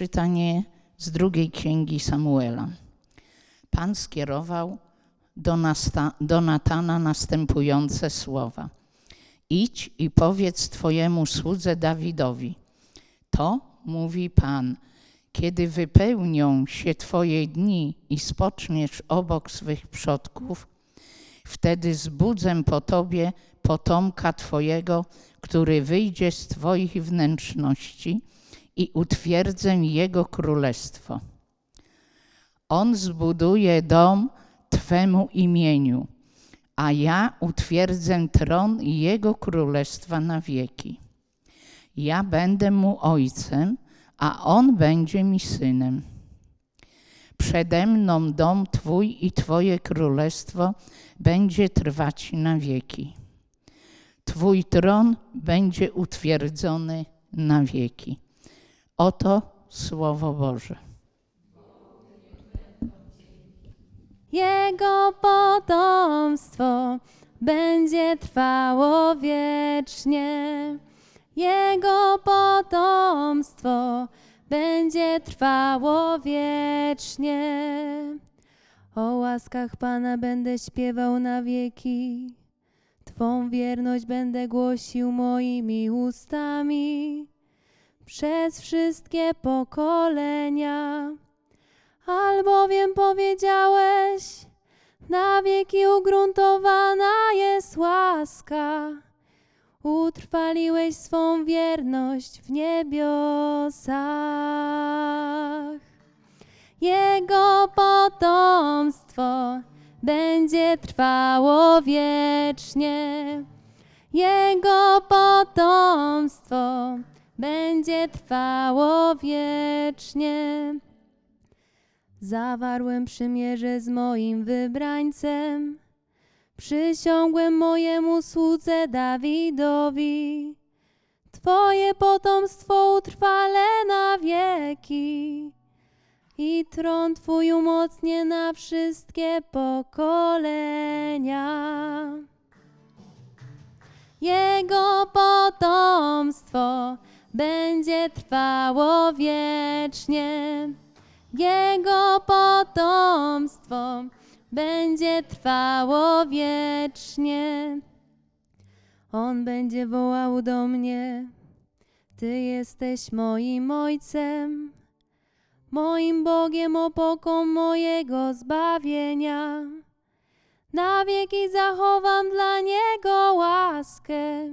Czytanie z drugiej księgi Samuela. Pan skierował do, Nasta, do Natana następujące słowa. Idź i powiedz Twojemu słudze Dawidowi. To mówi Pan, kiedy wypełnią się Twoje dni i spoczniesz obok swych przodków, wtedy zbudzę po Tobie potomka Twojego, który wyjdzie z Twoich wnętrzności i utwierdzę Jego królestwo. On zbuduje dom Twemu imieniu, a ja utwierdzę tron Jego królestwa na wieki. Ja będę mu ojcem, a on będzie mi synem. Przede mną dom Twój i Twoje królestwo będzie trwać na wieki. Twój tron będzie utwierdzony na wieki. Oto Słowo Boże. Jego potomstwo będzie trwało wiecznie. Jego potomstwo będzie trwało wiecznie. O łaskach Pana będę śpiewał na wieki. Twą wierność będę głosił moimi ustami przez wszystkie pokolenia. Albowiem powiedziałeś, na wieki ugruntowana jest łaska. Utrwaliłeś swą wierność w niebiosach. Jego potomstwo będzie trwało wiecznie. Jego potomstwo będzie trwało wiecznie. Zawarłem przymierze z moim wybrańcem, przysiągłem mojemu słudze Dawidowi. Twoje potomstwo utrwale na wieki i tron Twój umocnie na wszystkie pokolenia. Jego potomstwo będzie trwało wiecznie. Jego potomstwo będzie trwało wiecznie. On będzie wołał do mnie: Ty jesteś moim ojcem, moim Bogiem, opoką mojego zbawienia. Na wieki zachowam dla niego łaskę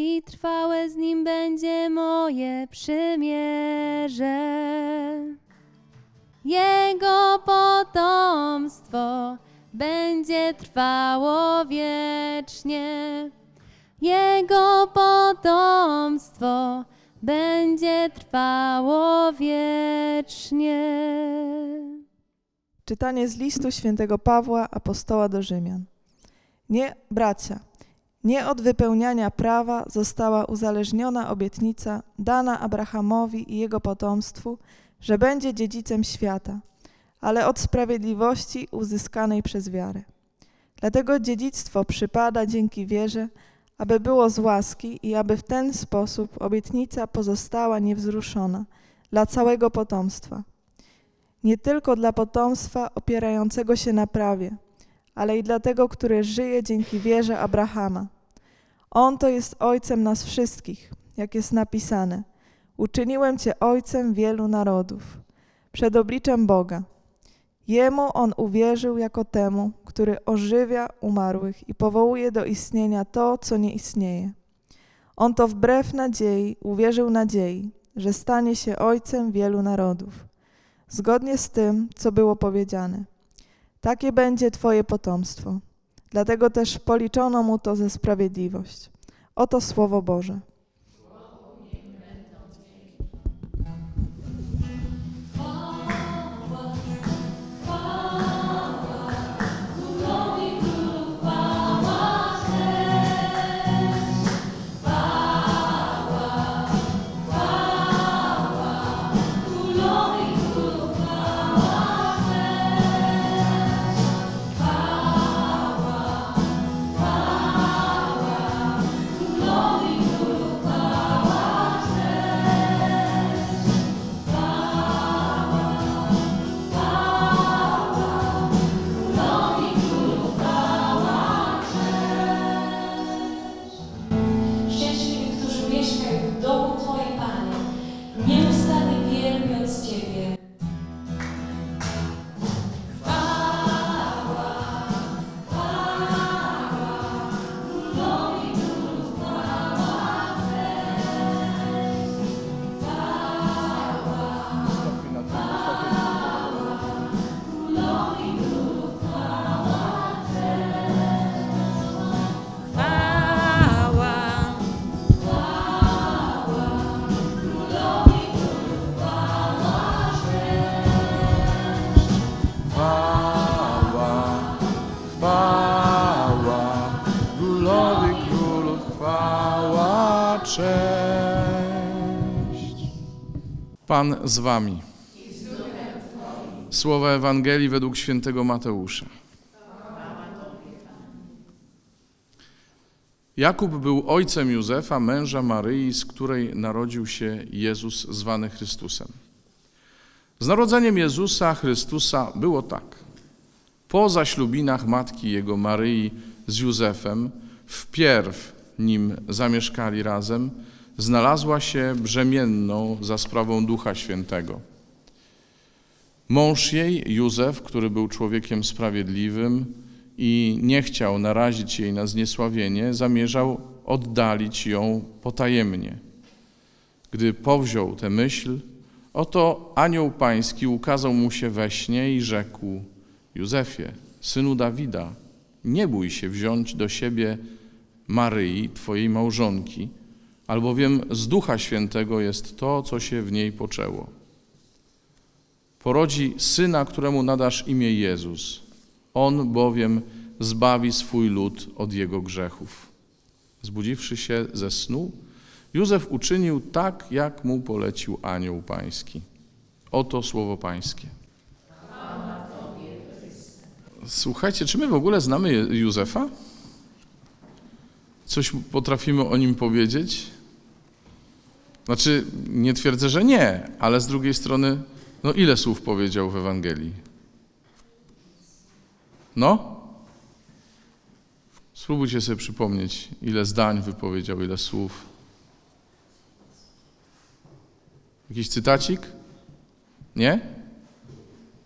i trwałe z nim będzie moje przymierze. Jego potomstwo będzie trwało wiecznie. Jego potomstwo będzie trwało wiecznie. Czytanie z listu świętego Pawła, apostoła do Rzymian. Nie, bracia, nie od wypełniania prawa została uzależniona obietnica dana Abrahamowi i jego potomstwu, że będzie dziedzicem świata, ale od sprawiedliwości uzyskanej przez wiarę. Dlatego dziedzictwo przypada dzięki wierze, aby było z łaski i aby w ten sposób obietnica pozostała niewzruszona dla całego potomstwa. Nie tylko dla potomstwa opierającego się na prawie, ale i dla tego, które żyje dzięki wierze Abrahama. On to jest ojcem nas wszystkich, jak jest napisane. Uczyniłem cię ojcem wielu narodów, przed obliczem Boga. Jemu on uwierzył jako temu, który ożywia umarłych i powołuje do istnienia to, co nie istnieje. On to wbrew nadziei uwierzył nadziei, że stanie się ojcem wielu narodów, zgodnie z tym, co było powiedziane. Takie będzie Twoje potomstwo. Dlatego też policzono mu to ze sprawiedliwość. Oto Słowo Boże. Pan z wami. Słowa Ewangelii według świętego Mateusza. Jakub był ojcem Józefa, męża Maryi, z której narodził się Jezus zwany Chrystusem. Z narodzeniem Jezusa Chrystusa było tak. Po zaślubinach matki jego Maryi z Józefem, wpierw nim zamieszkali razem, znalazła się brzemienną za sprawą Ducha Świętego. Mąż jej, Józef, który był człowiekiem sprawiedliwym i nie chciał narazić jej na zniesławienie, zamierzał oddalić ją potajemnie. Gdy powziął tę myśl, oto anioł pański ukazał mu się we śnie i rzekł: Józefie, synu Dawida, nie bój się wziąć do siebie Maryi, twojej małżonki, albowiem z Ducha Świętego jest to, co się w niej poczęło. Porodzi syna, któremu nadasz imię Jezus. On bowiem zbawi swój lud od jego grzechów. Zbudziwszy się ze snu, Józef uczynił tak, jak mu polecił anioł pański. Oto słowo pańskie. Słuchajcie, czy my w ogóle znamy Józefa? Coś potrafimy o nim powiedzieć? Znaczy, nie twierdzę, że nie, ale z drugiej strony, no ile słów powiedział w Ewangelii? No? Spróbujcie sobie przypomnieć, ile zdań wypowiedział, ile słów. Jakiś cytacik? Nie?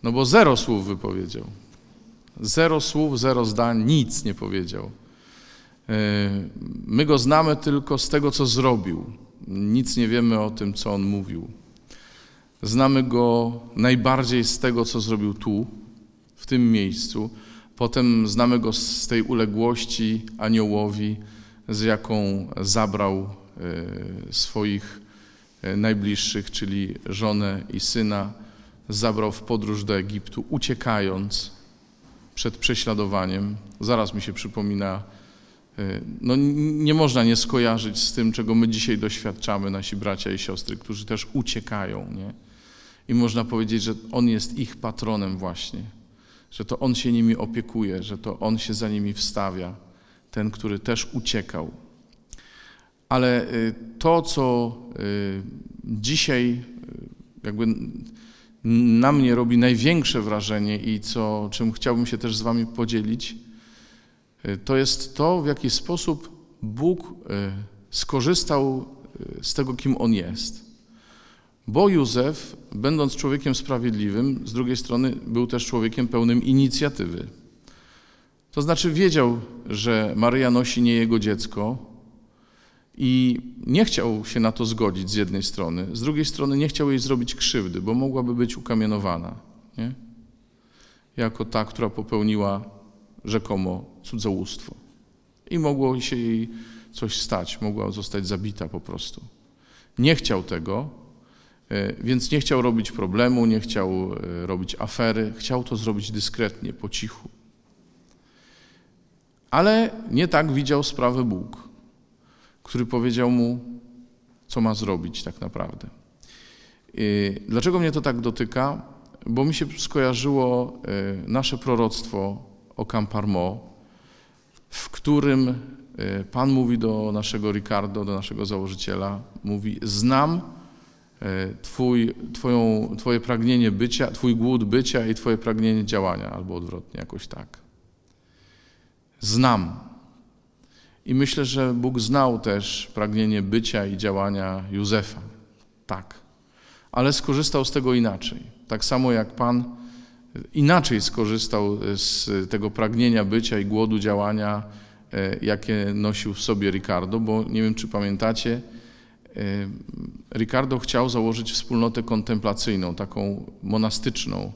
No bo zero słów wypowiedział. Zero słów, zero zdań, nic nie powiedział. My go znamy tylko z tego, co zrobił. Nic nie wiemy o tym, co on mówił. Znamy go najbardziej z tego, co zrobił tu, w tym miejscu. Potem znamy go z tej uległości aniołowi, z jaką zabrał swoich najbliższych, czyli żonę i syna, zabrał w podróż do Egiptu, uciekając przed prześladowaniem. Zaraz mi się przypomina, no nie można nie skojarzyć z tym, czego my dzisiaj doświadczamy, nasi bracia i siostry, którzy też uciekają, nie? I można powiedzieć, że On jest ich patronem właśnie, że to On się nimi opiekuje, że to On się za nimi wstawia, ten, który też uciekał. Ale to, co dzisiaj jakby na mnie robi największe wrażenie i co, czym chciałbym się też z Wami podzielić, to jest to, w jaki sposób Bóg skorzystał z tego, kim On jest. Bo Józef, będąc człowiekiem sprawiedliwym, z drugiej strony był też człowiekiem pełnym inicjatywy. To znaczy wiedział, że Maryja nosi nie jego dziecko i nie chciał się na to zgodzić z jednej strony, z drugiej strony nie chciał jej zrobić krzywdy, bo mogłaby być ukamienowana, nie? jako ta, która popełniła rzekomo cudzołóstwo. I mogło się jej coś stać, mogła zostać zabita po prostu. Nie chciał tego, więc nie chciał robić problemu, nie chciał robić afery, chciał to zrobić dyskretnie, po cichu. Ale nie tak widział sprawę Bóg, który powiedział mu, co ma zrobić tak naprawdę. Dlaczego mnie to tak dotyka? Bo mi się skojarzyło nasze proroctwo o Camparmo, w którym Pan mówi do naszego Ricardo, do naszego założyciela, mówi, znam twój, twoją, Twoje pragnienie bycia, Twój głód bycia i Twoje pragnienie działania, albo odwrotnie, jakoś tak. Znam. I myślę, że Bóg znał też pragnienie bycia i działania Józefa. Tak. Ale skorzystał z tego inaczej. Tak samo jak Pan inaczej skorzystał z tego pragnienia bycia i głodu działania, jakie nosił w sobie Ricardo, bo nie wiem, czy pamiętacie, Ricardo chciał założyć wspólnotę kontemplacyjną, taką monastyczną,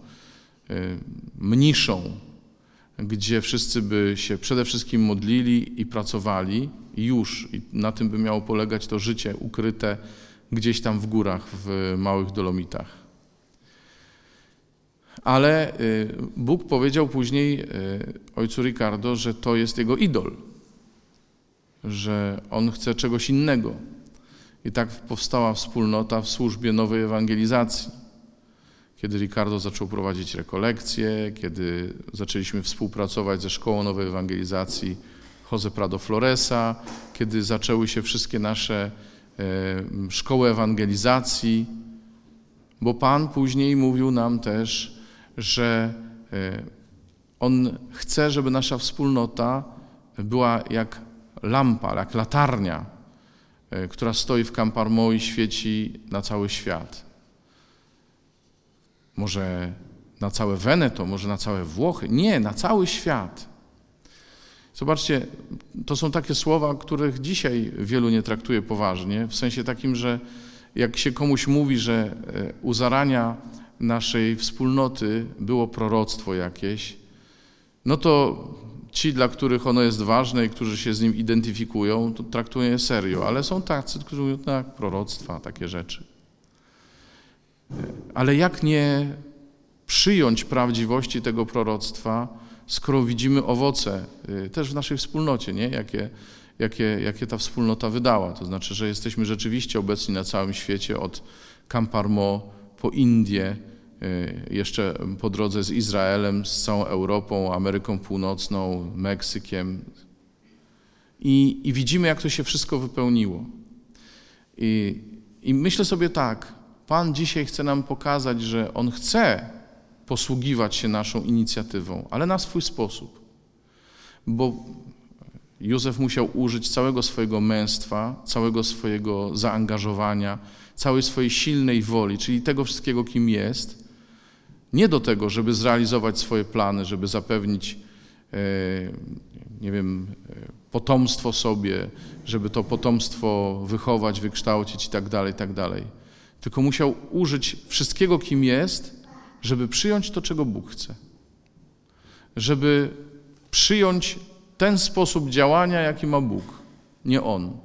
mniszą, gdzie wszyscy by się przede wszystkim modlili i pracowali i już. I na tym by miało polegać to życie ukryte gdzieś tam w górach, w małych dolomitach. Ale Bóg powiedział później ojcu Ricardo, że to jest jego idol, że on chce czegoś innego. I tak powstała wspólnota w służbie nowej ewangelizacji. Kiedy Ricardo zaczął prowadzić rekolekcje, kiedy zaczęliśmy współpracować ze Szkołą Nowej Ewangelizacji Jose Prado Floresa, kiedy zaczęły się wszystkie nasze e, szkoły ewangelizacji, bo Pan później mówił nam też, że e, On chce, żeby nasza wspólnota była jak lampa, jak latarnia, e, która stoi w Camparmo i świeci na cały świat. Może na całe Weneto, może na całe Włochy. Nie, na cały świat. Zobaczcie, to są takie słowa, których dzisiaj wielu nie traktuje poważnie, w sensie takim, że jak się komuś mówi, że e, u zarania naszej wspólnoty było proroctwo jakieś, no to ci, dla których ono jest ważne i którzy się z nim identyfikują, to traktują je serio, ale są tacy, którzy mówią, tak, proroctwa, takie rzeczy. Ale jak nie przyjąć prawdziwości tego proroctwa, skoro widzimy owoce y, też w naszej wspólnocie, nie? Jakie, jakie, jakie ta wspólnota wydała. To znaczy, że jesteśmy rzeczywiście obecni na całym świecie, od Camparmo po Indię, y, jeszcze po drodze z Izraelem, z całą Europą, Ameryką Północną, Meksykiem. I, i widzimy, jak to się wszystko wypełniło. I, I myślę sobie tak, Pan dzisiaj chce nam pokazać, że On chce posługiwać się naszą inicjatywą, ale na swój sposób. Bo Józef musiał użyć całego swojego męstwa, całego swojego zaangażowania, całej swojej silnej woli, czyli tego wszystkiego, kim jest, nie do tego, żeby zrealizować swoje plany, żeby zapewnić, e, nie wiem, e, potomstwo sobie, żeby to potomstwo wychować, wykształcić i tak dalej, tak dalej. Tylko musiał użyć wszystkiego, kim jest, żeby przyjąć to, czego Bóg chce. Żeby przyjąć ten sposób działania, jaki ma Bóg, nie On.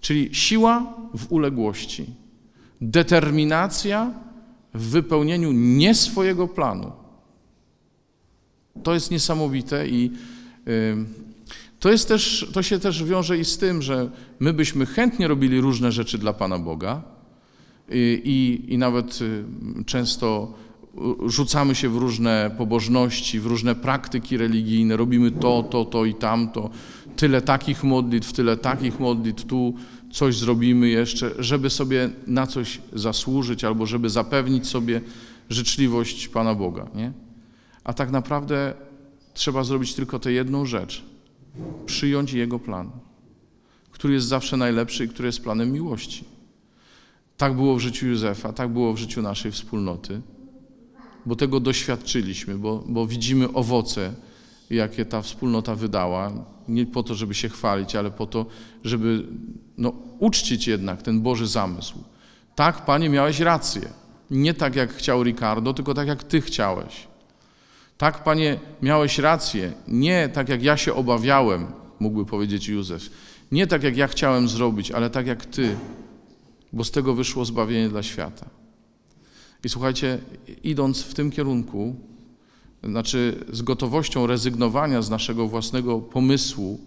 Czyli siła w uległości, determinacja w wypełnieniu nie swojego planu. To jest niesamowite i to, jest też, to się też wiąże i z tym, że my byśmy chętnie robili różne rzeczy dla Pana Boga i, i, i nawet y, często rzucamy się w różne pobożności, w różne praktyki religijne, robimy to, to, to i tamto, tyle takich modlitw, tyle takich modlitw, tu coś zrobimy jeszcze, żeby sobie na coś zasłużyć albo żeby zapewnić sobie życzliwość Pana Boga, nie? A tak naprawdę trzeba zrobić tylko tę jedną rzecz. Przyjąć Jego plan, który jest zawsze najlepszy i który jest planem miłości. Tak było w życiu Józefa, tak było w życiu naszej wspólnoty bo tego doświadczyliśmy, bo, bo widzimy owoce, jakie ta wspólnota wydała. Nie po to, żeby się chwalić, ale po to, żeby no, uczcić jednak ten Boży zamysł. Tak, Panie, miałeś rację. Nie tak, jak chciał Ricardo, tylko tak, jak Ty chciałeś. Tak, Panie, miałeś rację. Nie tak, jak ja się obawiałem, mógłby powiedzieć Józef. Nie tak, jak ja chciałem zrobić, ale tak, jak Ty, bo z tego wyszło zbawienie dla świata. I słuchajcie, idąc w tym kierunku, znaczy z gotowością rezygnowania z naszego własnego pomysłu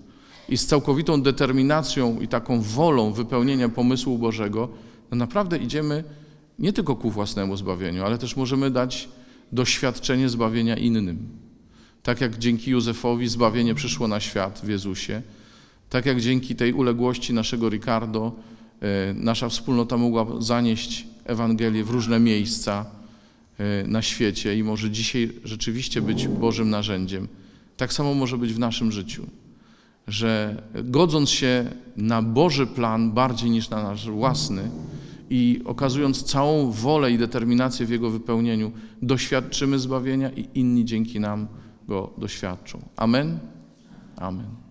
i z całkowitą determinacją i taką wolą wypełnienia pomysłu Bożego, no naprawdę idziemy nie tylko ku własnemu zbawieniu, ale też możemy dać doświadczenie zbawienia innym. Tak jak dzięki Józefowi zbawienie przyszło na świat w Jezusie, tak jak dzięki tej uległości naszego Ricardo e, nasza wspólnota mogła zanieść Ewangelię w różne miejsca na świecie i może dzisiaj rzeczywiście być Bożym narzędziem. Tak samo może być w naszym życiu, że godząc się na Boży plan bardziej niż na nasz własny i okazując całą wolę i determinację w Jego wypełnieniu, doświadczymy zbawienia i inni dzięki nam go doświadczą. Amen? Amen.